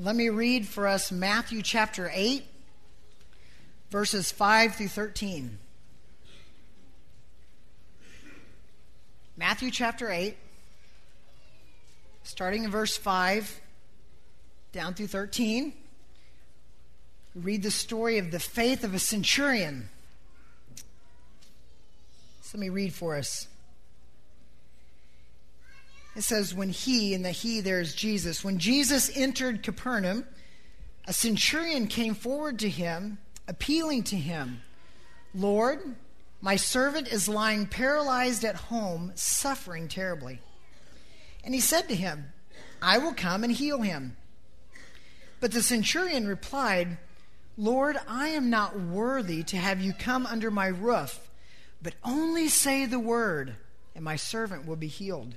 Let me read for us Matthew chapter 8, verses 5 through 13. Matthew chapter 8, starting in verse 5 down through 13. We read the story of the faith of a centurion. So let me read for us. It says, when he, and the he there is Jesus, when Jesus entered Capernaum, a centurion came forward to him, appealing to him, Lord, my servant is lying paralyzed at home, suffering terribly. And he said to him, I will come and heal him. But the centurion replied, Lord, I am not worthy to have you come under my roof, but only say the word, and my servant will be healed.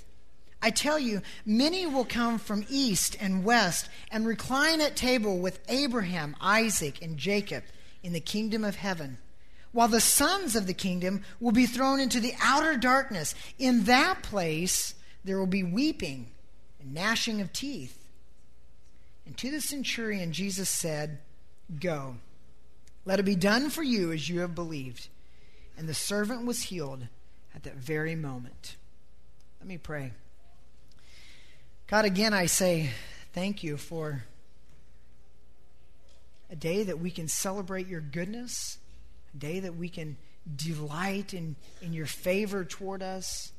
I tell you, many will come from east and west and recline at table with Abraham, Isaac, and Jacob in the kingdom of heaven, while the sons of the kingdom will be thrown into the outer darkness. In that place there will be weeping and gnashing of teeth. And to the centurion, Jesus said, Go, let it be done for you as you have believed. And the servant was healed at that very moment. Let me pray. God, again, I say thank you for a day that we can celebrate your goodness, a day that we can delight in, in your favor toward us,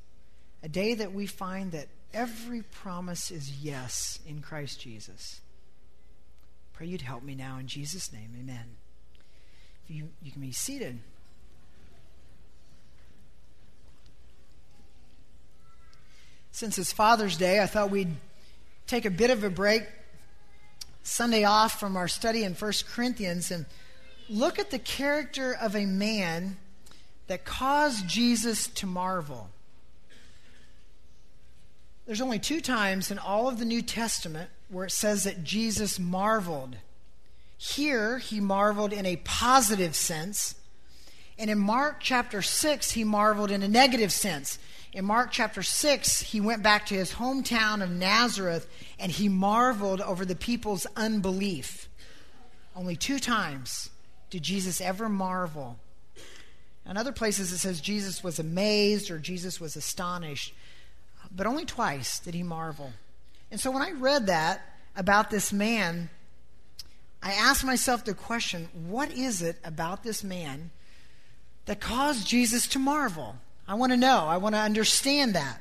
a day that we find that every promise is yes in Christ Jesus. Pray you'd help me now in Jesus' name. Amen. You, you can be seated. Since it's Father's Day, I thought we'd take a bit of a break, Sunday off from our study in 1 Corinthians, and look at the character of a man that caused Jesus to marvel. There's only two times in all of the New Testament where it says that Jesus marveled. Here, he marveled in a positive sense. And in Mark chapter 6, he marveled in a negative sense. In Mark chapter 6, he went back to his hometown of Nazareth and he marveled over the people's unbelief. Only two times did Jesus ever marvel. In other places, it says Jesus was amazed or Jesus was astonished, but only twice did he marvel. And so when I read that about this man, I asked myself the question what is it about this man that caused Jesus to marvel? I want to know. I want to understand that.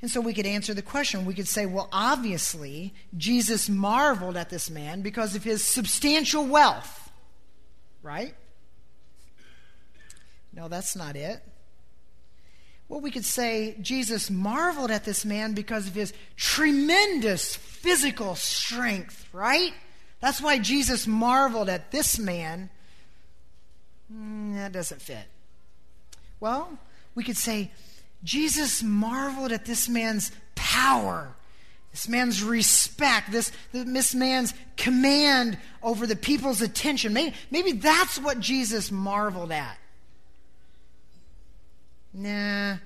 And so we could answer the question. We could say, well, obviously, Jesus marveled at this man because of his substantial wealth. Right? No, that's not it. Well, we could say Jesus marveled at this man because of his tremendous physical strength, right? That's why Jesus marveled at this man. Mm, that doesn't fit. Well, we could say Jesus marveled at this man's power, this man's respect, this, this man's command over the people's attention. Maybe, maybe that's what Jesus marveled at. Nah,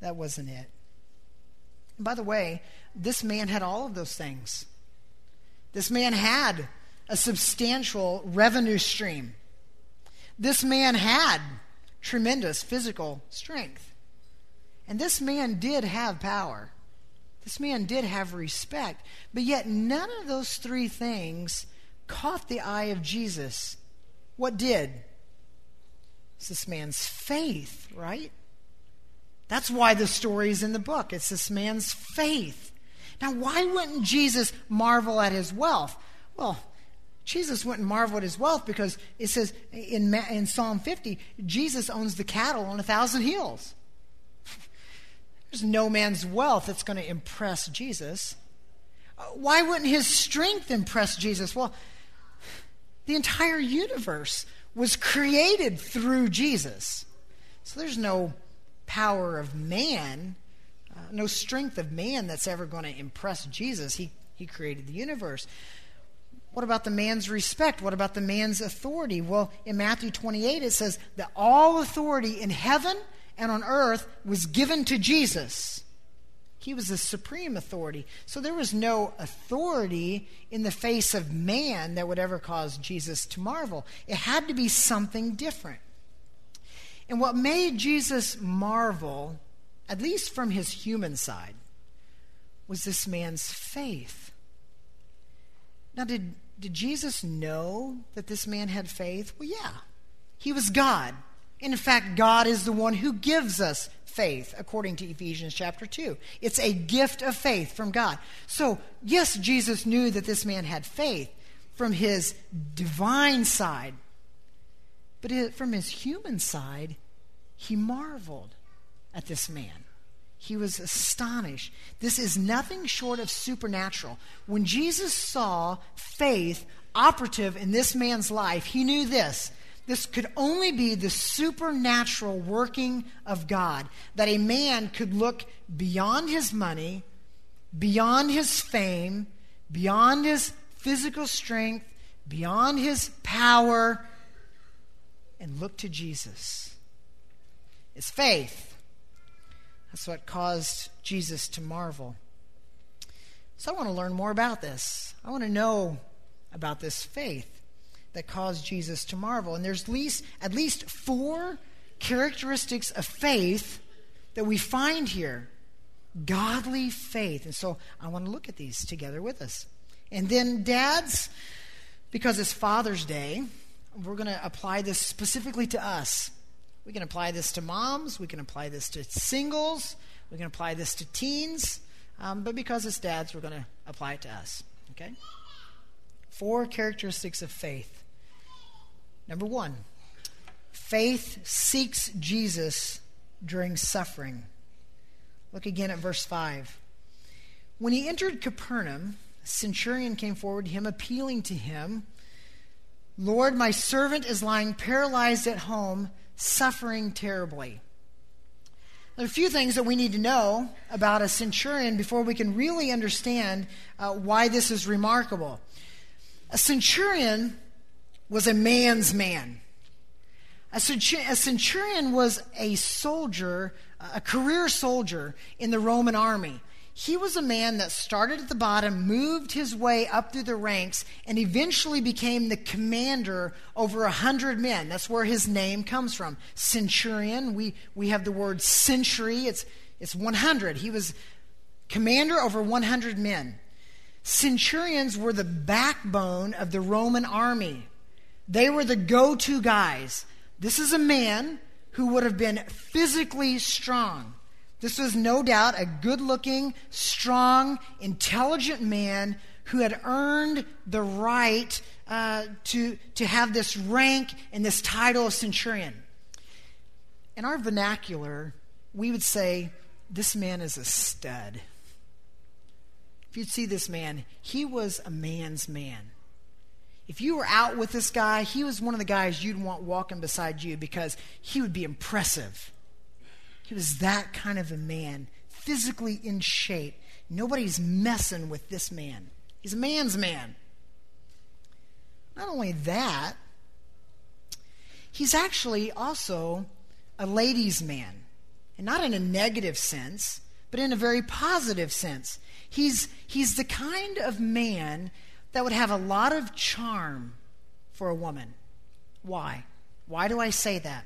that wasn't it. And by the way, this man had all of those things. This man had a substantial revenue stream. This man had tremendous physical strength. And this man did have power. This man did have respect. But yet, none of those three things caught the eye of Jesus. What did? It's this man's faith, right? That's why the story is in the book. It's this man's faith. Now, why wouldn't Jesus marvel at his wealth? Well, Jesus went and marveled at his wealth because it says in, in Psalm 50, Jesus owns the cattle on a thousand hills. There's no man's wealth that's going to impress Jesus. Uh, why wouldn't his strength impress Jesus? Well, The entire universe was created through Jesus. So there's no power of man, uh, no strength of man that's ever going to impress Jesus. He, he created the universe. What about the man's respect? What about the man's authority? Well, in Matthew 28, it says that all authority in heaven and on earth was given to Jesus. He was the supreme authority. So there was no authority in the face of man that would ever cause Jesus to marvel. It had to be something different. And what made Jesus marvel, at least from his human side, was this man's faith. Now, did, did Jesus know that this man had faith? Well, yeah. He was God. And in fact, God is the one who gives us faith, according to Ephesians chapter 2. It's a gift of faith from God. So, yes, Jesus knew that this man had faith from his divine side, but from his human side, he marveled at this man. He was astonished. This is nothing short of supernatural. When Jesus saw faith operative in this man's life, he knew this this could only be the supernatural working of God. That a man could look beyond his money, beyond his fame, beyond his physical strength, beyond his power, and look to Jesus. It's faith. That's what caused Jesus to marvel. So I want to learn more about this. I want to know about this faith that caused Jesus to marvel. And there's at least, at least four characteristics of faith that we find here godly faith. And so I want to look at these together with us. And then, dads, because it's Father's Day, we're going to apply this specifically to us. We can apply this to moms, we can apply this to singles, we can apply this to teens, um, but because it's dads, we're going to apply it to us. Okay? Four characteristics of faith. Number one, faith seeks Jesus during suffering. Look again at verse 5. When he entered Capernaum, a centurion came forward to him, appealing to him, Lord, my servant is lying paralyzed at home, suffering terribly. There are a few things that we need to know about a centurion before we can really understand uh, why this is remarkable. A centurion was a man's man. A centurion was a soldier, a career soldier in the Roman army. He was a man that started at the bottom, moved his way up through the ranks, and eventually became the commander over a hundred men. That's where his name comes from. Centurion. We, we have the word century. It's, it's 100. He was commander over 100 men. Centurions were the backbone of the Roman army. They were the go to guys. This is a man who would have been physically strong. This was no doubt a good looking, strong, intelligent man who had earned the right uh, to, to have this rank and this title of centurion. In our vernacular, we would say, This man is a stud. If you'd see this man, he was a man's man if you were out with this guy, he was one of the guys you'd want walking beside you because he would be impressive. He was that kind of a man, physically in shape. Nobody's messing with this man. He's a man's man. Not only that, he's actually also a ladies' man. And not in a negative sense, but in a very positive sense. He's, he's the kind of man that would have a lot of charm for a woman. Why? Why do I say that?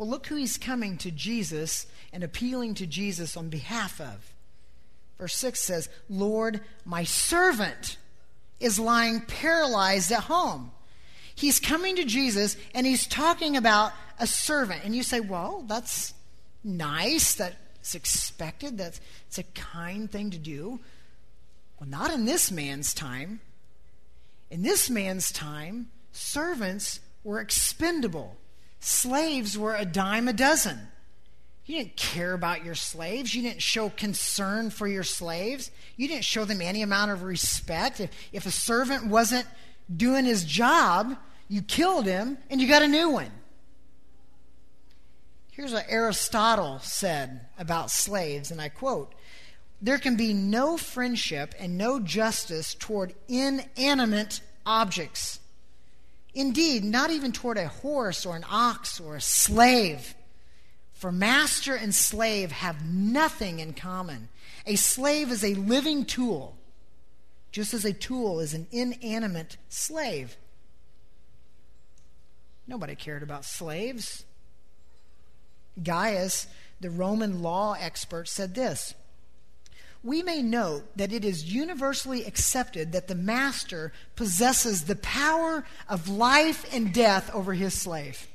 Well, look who he's coming to Jesus and appealing to Jesus on behalf of. Verse 6 says, Lord, my servant is lying paralyzed at home. He's coming to Jesus and he's talking about a servant. And you say, well, that's nice. That's expected. That's it's a kind thing to do. Well, not in this man's time. In this man's time, servants were expendable. Slaves were a dime a dozen. You didn't care about your slaves. You didn't show concern for your slaves. You didn't show them any amount of respect. If, if a servant wasn't doing his job, you killed him, and you got a new one. Here's what Aristotle said about slaves, and I quote There can be no friendship and no justice toward inanimate objects. Indeed, not even toward a horse or an ox or a slave. For master and slave have nothing in common. A slave is a living tool, just as a tool is an inanimate slave. Nobody cared about slaves. Gaius, the Roman law expert, said this We may note that it is universally accepted that the master possesses the power of life and death over his slave.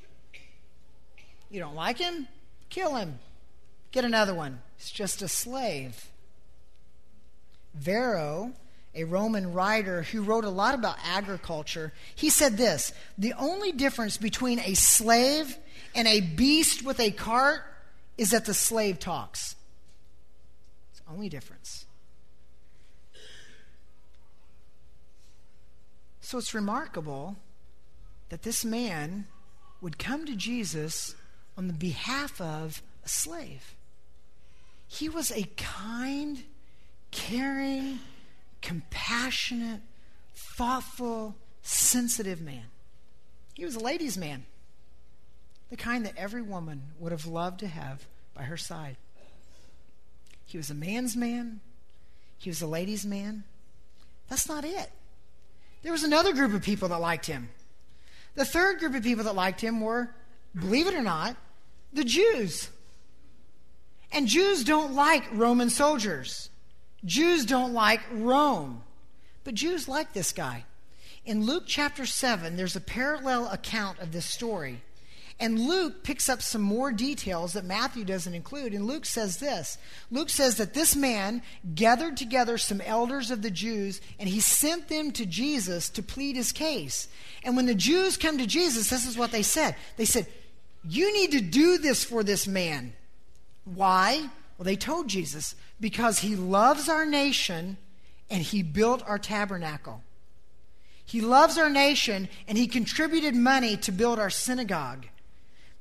You don't like him? Kill him. Get another one. He's just a slave. Varro, a Roman writer who wrote a lot about agriculture, he said this The only difference between a slave and a beast with a cart is that the slave talks. Only difference. So it's remarkable that this man would come to Jesus on the behalf of a slave. He was a kind, caring, compassionate, thoughtful, sensitive man. He was a ladies' man the kind that every woman would have loved to have by her side. He was a man's man, he was a lady's man. That's not it. There was another group of people that liked him. The third group of people that liked him were, believe it or not, the Jews. And Jews don't like Roman soldiers. Jews don't like Rome. But Jews like this guy. In Luke chapter 7, there's a parallel account of this story. And Luke picks up some more details that Matthew doesn't include. And Luke says this Luke says that this man gathered together some elders of the Jews and he sent them to Jesus to plead his case. And when the Jews come to Jesus, this is what they said they said, You need to do this for this man. Why? Well, they told Jesus, because he loves our nation and he built our tabernacle. He loves our nation and he contributed money to build our synagogue.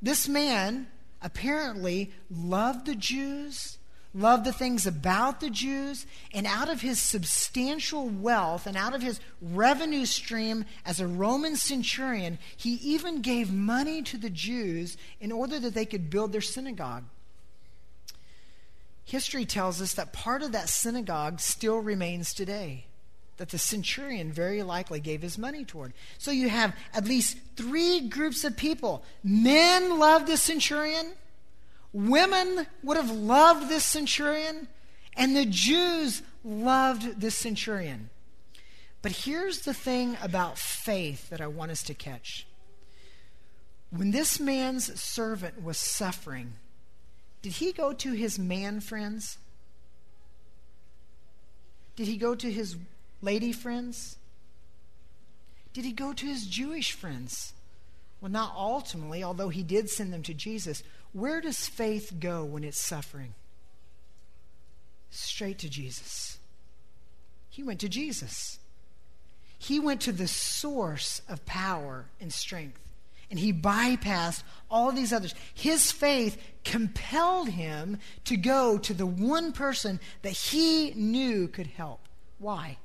This man apparently loved the Jews, loved the things about the Jews, and out of his substantial wealth and out of his revenue stream as a Roman centurion, he even gave money to the Jews in order that they could build their synagogue. History tells us that part of that synagogue still remains today that the centurion very likely gave his money toward. So you have at least three groups of people. Men loved the centurion, women would have loved this centurion, and the Jews loved this centurion. But here's the thing about faith that I want us to catch. When this man's servant was suffering, did he go to his man friends? Did he go to his lady friends? Did he go to his Jewish friends? Well, not ultimately, although he did send them to Jesus. Where does faith go when it's suffering? Straight to Jesus. He went to Jesus. He went to the source of power and strength. And he bypassed all these others. His faith compelled him to go to the one person that he knew could help. Why?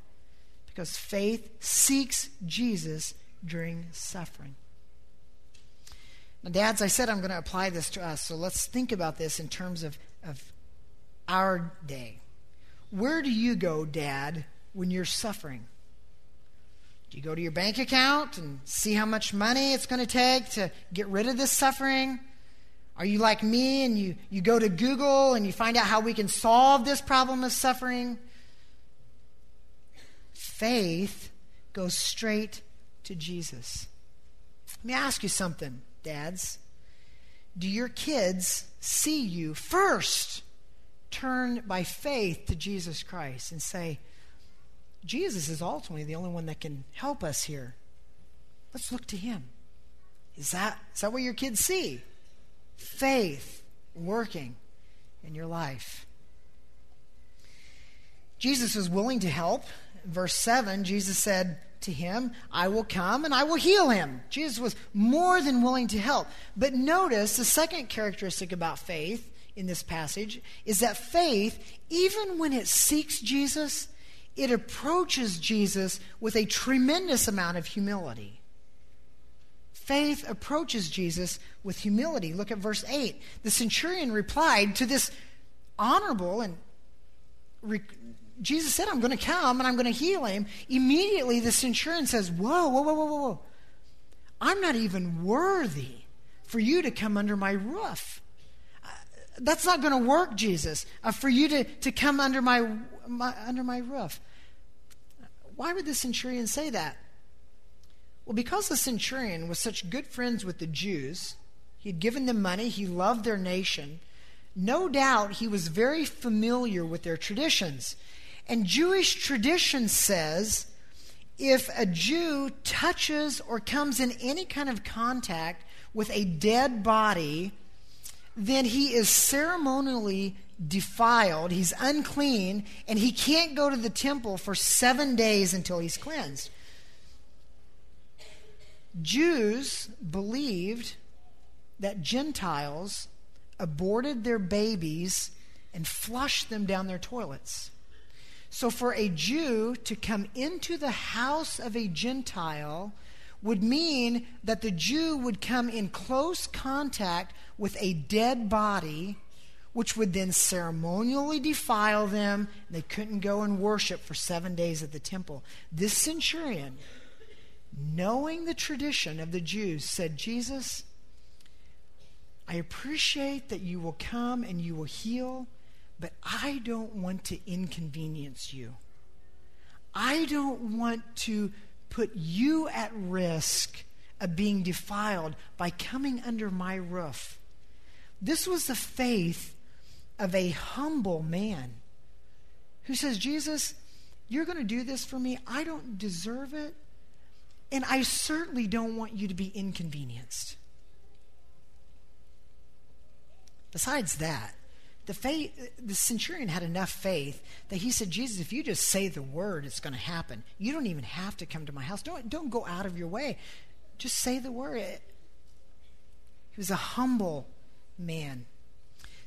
Because faith seeks Jesus during suffering. Now, dads, I said I'm going to apply this to us, so let's think about this in terms of, of our day. Where do you go, dad, when you're suffering? Do you go to your bank account and see how much money it's going to take to get rid of this suffering? Are you like me and you, you go to Google and you find out how we can solve this problem of suffering? Faith goes straight to Jesus. Let me ask you something, dads. Do your kids see you first turn by faith to Jesus Christ and say, Jesus is ultimately the only one that can help us here? Let's look to him. Is that, is that what your kids see? Faith working in your life. Jesus was willing to help verse 7, Jesus said, to him, I will come and I will heal him. Jesus was more than willing to help. But notice the second characteristic about faith in this passage is that faith, even when it seeks Jesus, it approaches Jesus with a tremendous amount of humility. Faith approaches Jesus with humility. Look at verse 8. The centurion replied to this honorable and Jesus said, I'm going to come and I'm going to heal him. Immediately, the centurion says, Whoa, whoa, whoa, whoa, whoa. I'm not even worthy for you to come under my roof. Uh, that's not going to work, Jesus, uh, for you to, to come under my, my, under my roof. Why would the centurion say that? Well, because the centurion was such good friends with the Jews, he'd given them money, he loved their nation. No doubt he was very familiar with their traditions. And Jewish tradition says if a Jew touches or comes in any kind of contact with a dead body, then he is ceremonially defiled, he's unclean, and he can't go to the temple for seven days until he's cleansed. Jews believed that Gentiles aborted their babies and flushed them down their toilets. So, for a Jew to come into the house of a Gentile would mean that the Jew would come in close contact with a dead body, which would then ceremonially defile them. They couldn't go and worship for seven days at the temple. This centurion, knowing the tradition of the Jews, said, Jesus, I appreciate that you will come and you will heal but I don't want to inconvenience you. I don't want to put you at risk of being defiled by coming under my roof. This was the faith of a humble man who says, Jesus, you're going to do this for me. I don't deserve it. And I certainly don't want you to be inconvenienced. Besides that, the, faith, the centurion had enough faith that he said, Jesus, if you just say the word, it's going to happen. You don't even have to come to my house. Don't, don't go out of your way. Just say the word. He was a humble man.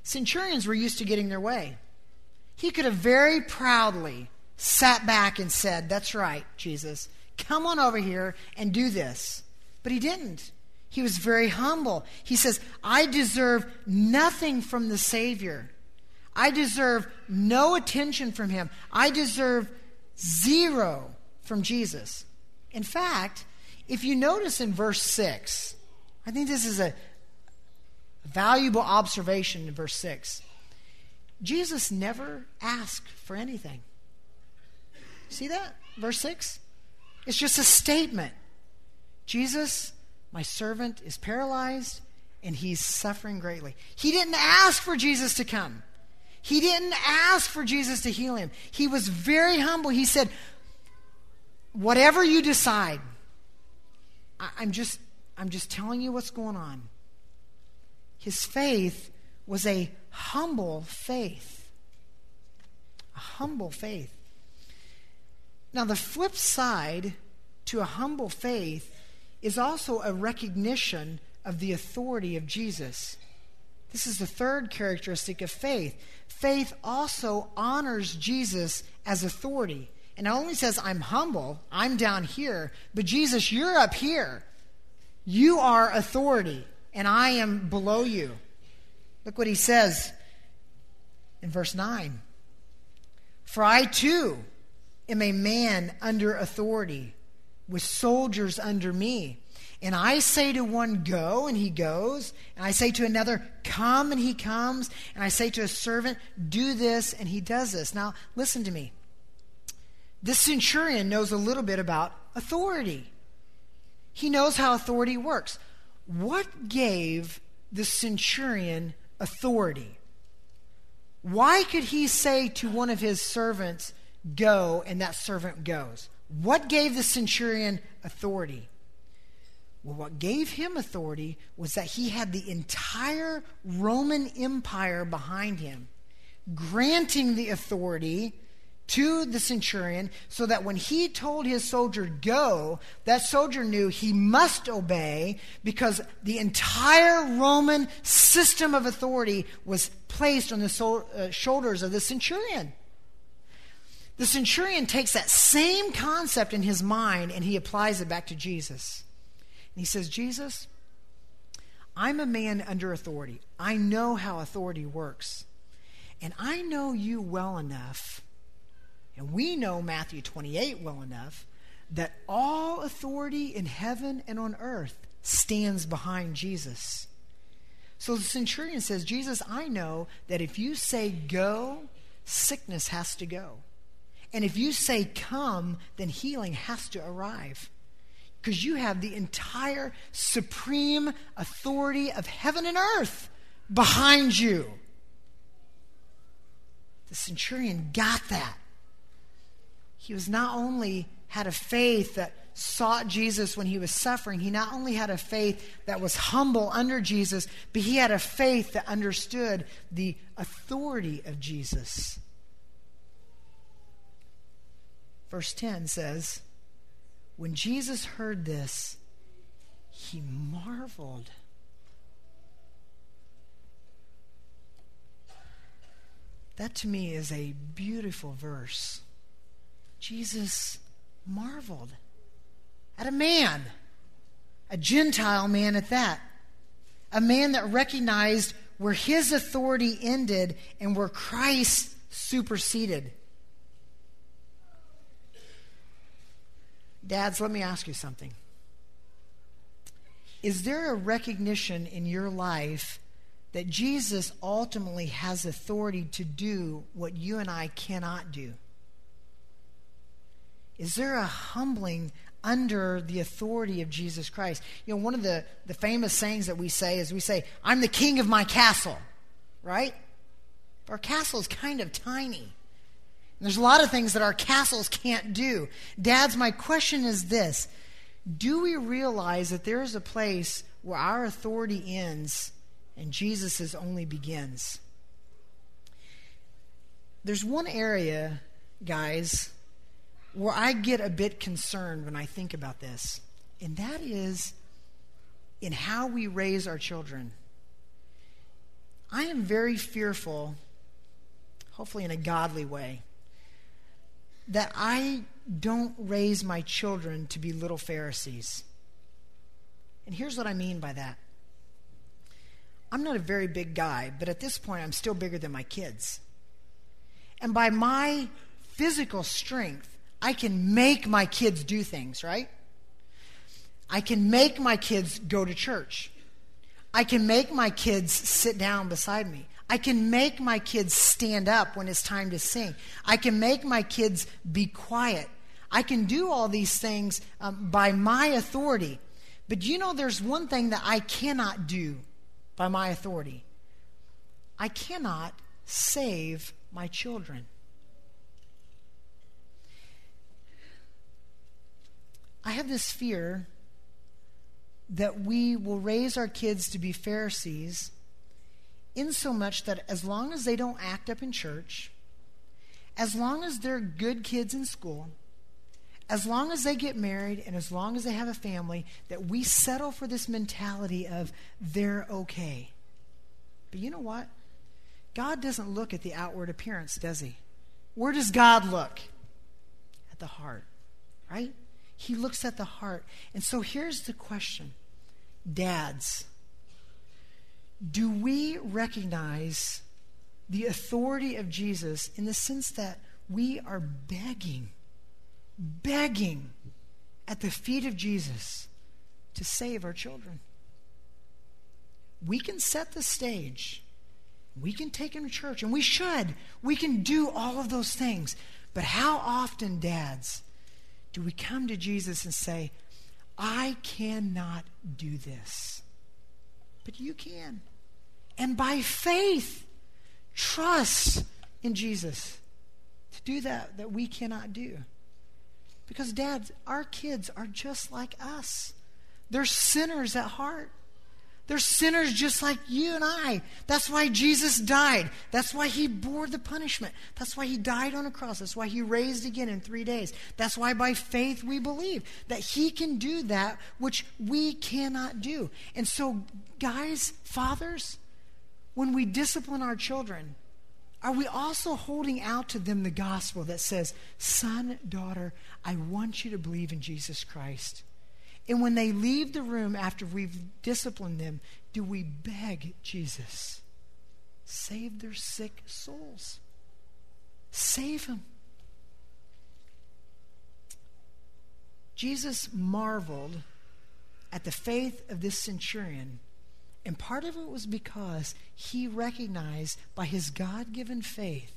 Centurions were used to getting their way. He could have very proudly sat back and said, That's right, Jesus. Come on over here and do this. But he didn't. He was very humble. He says, I deserve nothing from the Savior. I deserve no attention from him. I deserve zero from Jesus. In fact, if you notice in verse 6, I think this is a valuable observation in verse 6. Jesus never asked for anything. See that? Verse 6? It's just a statement. Jesus my servant is paralyzed and he's suffering greatly. He didn't ask for Jesus to come. He didn't ask for Jesus to heal him. He was very humble. He said, Whatever you decide, I, am just, I'm just telling you what's going on. His faith was a humble faith. A humble faith. Now, the flip side to a humble faith is also a recognition of the authority of Jesus. This is the third characteristic of faith. Faith also honors Jesus as authority. And not only says, I'm humble, I'm down here, but Jesus, you're up here. You are authority, and I am below you. Look what he says in verse 9 For I too am a man under authority with soldiers under me. And I say to one, Go, and he goes. And I say to another, Come, and he comes. And I say to a servant, Do this, and he does this. Now, listen to me. This centurion knows a little bit about authority, he knows how authority works. What gave the centurion authority? Why could he say to one of his servants, Go, and that servant goes? What gave the centurion authority? Well, what gave him authority was that he had the entire Roman Empire behind him, granting the authority to the centurion so that when he told his soldier go, that soldier knew he must obey because the entire Roman system of authority was placed on the so, uh, shoulders of the centurion. The centurion takes that same concept in his mind and he applies it back to Jesus. And he says, Jesus, I'm a man under authority. I know how authority works. And I know you well enough, and we know Matthew 28 well enough, that all authority in heaven and on earth stands behind Jesus. So the centurion says, Jesus, I know that if you say go, sickness has to go. And if you say come, then healing has to arrive because you have the entire supreme authority of heaven and earth behind you. The centurion got that. He was not only had a faith that sought Jesus when he was suffering, he not only had a faith that was humble under Jesus, but he had a faith that understood the authority of Jesus. Verse 10 says, when Jesus heard this, he marveled. That to me is a beautiful verse. Jesus marveled at a man, a Gentile man at that, a man that recognized where his authority ended and where Christ superseded. Dads, let me ask you something. Is there a recognition in your life that Jesus ultimately has authority to do what you and I cannot do? Is there a humbling under the authority of Jesus Christ? You know, one of the, the famous sayings that we say is we say, I'm the king of my castle, right? Our castle is kind of tiny. There's a lot of things that our castles can't do. Dads, my question is this Do we realize that there is a place where our authority ends and Jesus' only begins? There's one area, guys, where I get a bit concerned when I think about this, and that is in how we raise our children. I am very fearful, hopefully in a godly way, that I don't raise my children to be little Pharisees. And here's what I mean by that I'm not a very big guy, but at this point, I'm still bigger than my kids. And by my physical strength, I can make my kids do things, right? I can make my kids go to church. I can make my kids sit down beside me. I can make my kids stand up when it's time to sing. I can make my kids be quiet. I can do all these things um, by my authority. But you know, there's one thing that I cannot do by my authority I cannot save my children. I have this fear that we will raise our kids to be Pharisees insomuch that as long as they don't act up in church, as long as they're good kids in school, as long as they get married and as long as they have a family, that we settle for this mentality of they're okay. But you know what? God doesn't look at the outward appearance, does he? Where does God look? At the heart, right? He looks at the heart. And so here's the question Dads, do we recognize the authority of Jesus in the sense that we are begging, begging at the feet of Jesus to save our children? We can set the stage. We can take them to church, and we should. We can do all of those things. But how often, dads, do we come to Jesus and say, I cannot do this? But you can and by faith trust in Jesus to do that that we cannot do. Because, dads, our kids are just like us. They're sinners at heart. They're sinners just like you and I. That's why Jesus died. That's why he bore the punishment. That's why he died on a cross. That's why he raised again in three days. That's why by faith we believe that he can do that which we cannot do. And so, guys, fathers, when we discipline our children, are we also holding out to them the gospel that says, Son, daughter, I want you to believe in Jesus Christ? And when they leave the room after we've disciplined them, do we beg Jesus, save their sick souls? Save them. Jesus marveled at the faith of this centurion. And part of it was because he recognized by his God given faith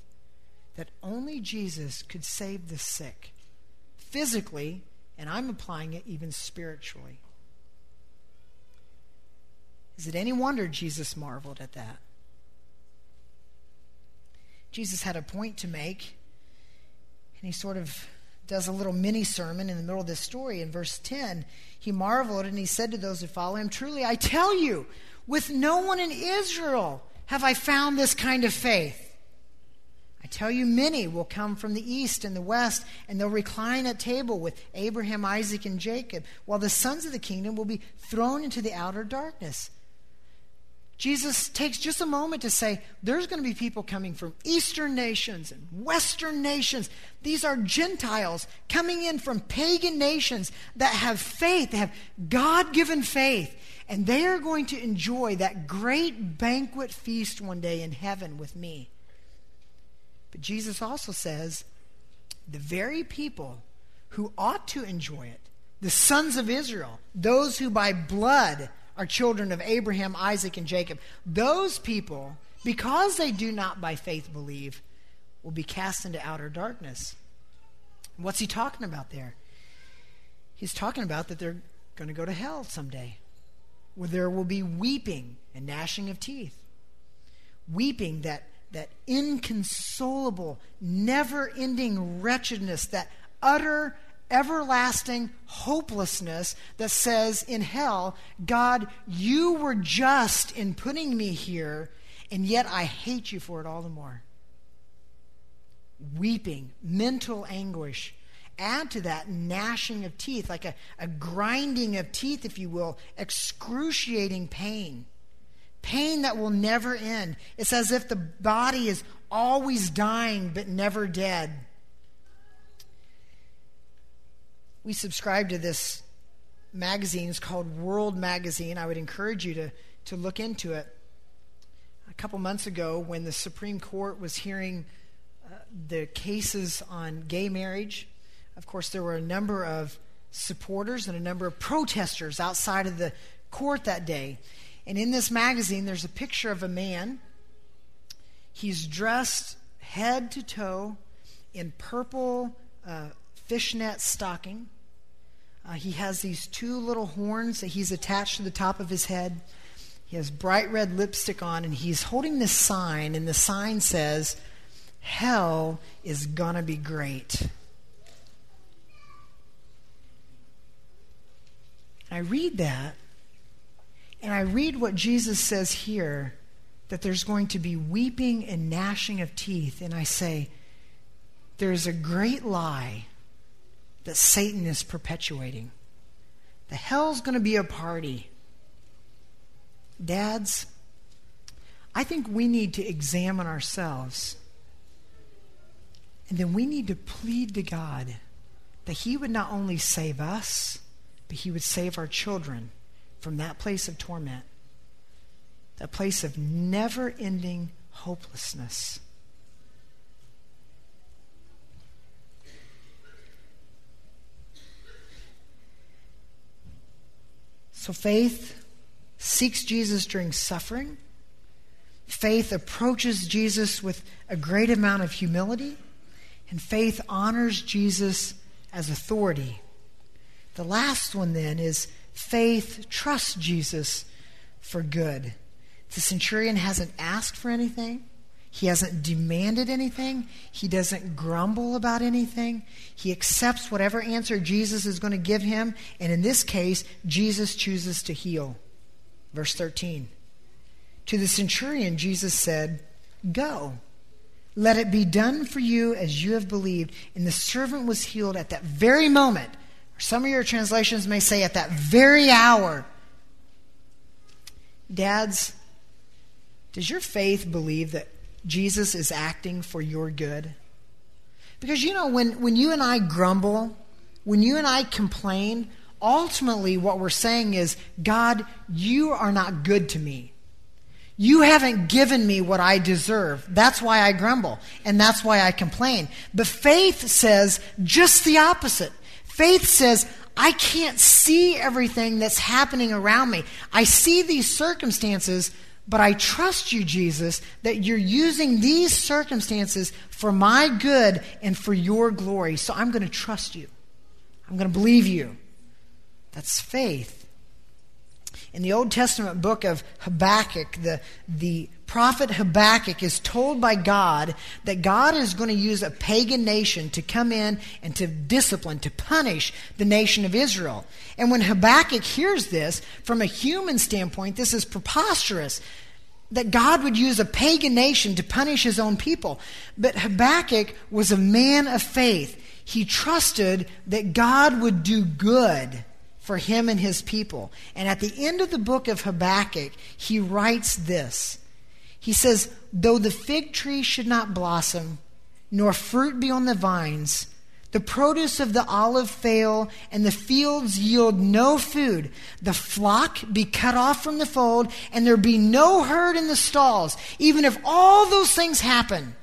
that only Jesus could save the sick physically and I'm applying it even spiritually. Is it any wonder Jesus marveled at that? Jesus had a point to make, and he sort of does a little mini sermon in the middle of this story. In verse 10, he marveled and he said to those who follow him, Truly, I tell you, with no one in Israel have I found this kind of faith. I tell you, many will come from the east and the west, and they'll recline at table with Abraham, Isaac, and Jacob, while the sons of the kingdom will be thrown into the outer darkness. Jesus takes just a moment to say there's going to be people coming from eastern nations and western nations. These are Gentiles coming in from pagan nations that have faith, they have God given faith, and they are going to enjoy that great banquet feast one day in heaven with me. But Jesus also says the very people who ought to enjoy it, the sons of Israel, those who by blood are children of Abraham, Isaac, and Jacob, those people, because they do not by faith believe, will be cast into outer darkness. What's he talking about there? He's talking about that they're going to go to hell someday, where there will be weeping and gnashing of teeth. Weeping that that inconsolable, never ending wretchedness, that utter, everlasting hopelessness that says in hell, God, you were just in putting me here, and yet I hate you for it all the more. Weeping, mental anguish. Add to that gnashing of teeth, like a, a grinding of teeth, if you will, excruciating pain pain that will never end. It's as if the body is always dying but never dead. We subscribe to this magazine. It's called World Magazine. I would encourage you to, to look into it. A couple months ago, when the Supreme Court was hearing uh, the cases on gay marriage, of course, there were a number of supporters and a number of protesters outside of the court that day. And in this magazine, there's a picture of a man. He's dressed head to toe in purple uh, fishnet stocking. Uh, he has these two little horns that he's attached to the top of his head. He has bright red lipstick on, and he's holding this sign, and the sign says, Hell is gonna be great. I read that, and I read what Jesus says here that there's going to be weeping and gnashing of teeth. And I say, there's a great lie that Satan is perpetuating. The hell's going to be a party. Dads, I think we need to examine ourselves. And then we need to plead to God that He would not only save us, but He would save our children from that place of torment, that place of never ending hopelessness. So faith seeks Jesus during suffering. Faith approaches Jesus with a great amount of humility. And faith honors Jesus as authority. The last one then is faith trusts Jesus for good. The centurion hasn't asked for anything. He hasn't demanded anything. He doesn't grumble about anything. He accepts whatever answer Jesus is going to give him. And in this case, Jesus chooses to heal. Verse 13. To the centurion, Jesus said, Go. Let it be done for you as you have believed. And the servant was healed at that very moment. Some of your translations may say at that very hour. Dads, does your faith believe that Jesus is acting for your good? Because you know, when, when you and I grumble, when you and I complain, ultimately what we're saying is, God, you are not good to me. You haven't given me what I deserve. That's why I grumble, and that's why I complain. But faith says just the opposite. Faith says, I can't see everything that's happening around me. I see these circumstances, but I trust you, Jesus, that you're using these circumstances for my good and for your glory. So I'm going to trust you. I'm going to believe you. That's faith. In the Old Testament book of Habakkuk, the, the prophet Habakkuk is told by God that God is going to use a pagan nation to come in and to discipline, to punish the nation of Israel. And when Habakkuk hears this, from a human standpoint, this is preposterous that God would use a pagan nation to punish his own people. But Habakkuk was a man of faith. He trusted that God would do good for him and his people. And at the end of the book of Habakkuk, he writes this. He says, Though the fig tree should not blossom, nor fruit be on the vines, the produce of the olive fail, and the fields yield no food, the flock be cut off from the fold, and there be no herd in the stalls, even if all those things happen.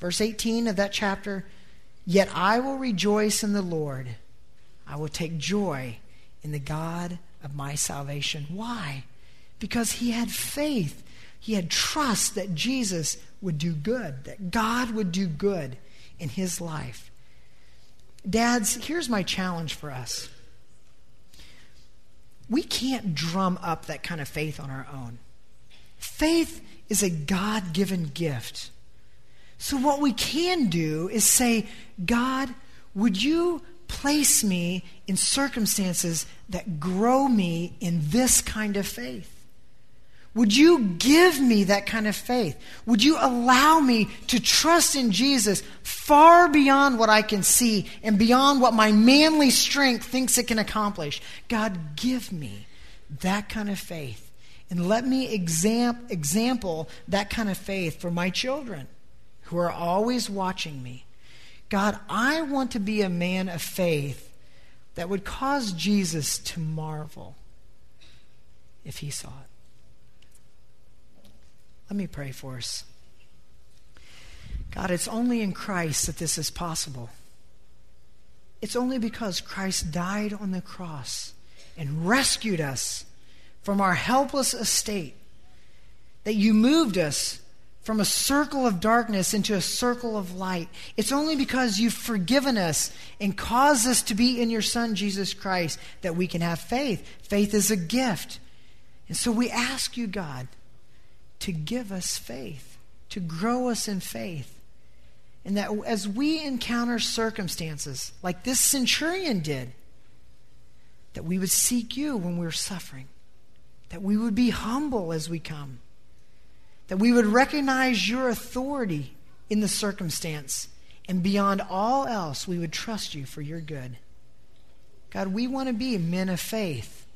Verse 18 of that chapter Yet I will rejoice in the Lord. I will take joy in the God of my salvation. Why? Because he had faith. He had trust that Jesus would do good, that God would do good in his life. Dads, here's my challenge for us. We can't drum up that kind of faith on our own. Faith is a God given gift. So, what we can do is say, God, would you place me in circumstances that grow me in this kind of faith? Would you give me that kind of faith? Would you allow me to trust in Jesus far beyond what I can see and beyond what my manly strength thinks it can accomplish? God, give me that kind of faith. And let me exam- example that kind of faith for my children who are always watching me God, I want to be a man of faith that would cause Jesus to marvel if he saw it. Let me pray for us. God, it's only in Christ that this is possible. It's only because Christ died on the cross and rescued us from our helpless estate that you moved us from a circle of darkness into a circle of light. It's only because you've forgiven us and caused us to be in your Son, Jesus Christ, that we can have faith. Faith is a gift. And so we ask you, God, to give us faith, to grow us in faith. And that as we encounter circumstances like this centurion did, that we would seek you when we're suffering, that we would be humble as we come that we would recognize your authority in the circumstance, and beyond all else, we would trust you for your good. God, we want to be men of faith.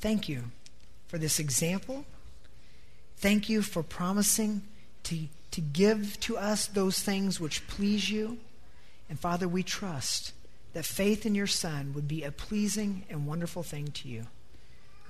Thank you for this example. Thank you for promising to, to give to us those things which please you. And Father, we trust that faith in your Son would be a pleasing and wonderful thing to you.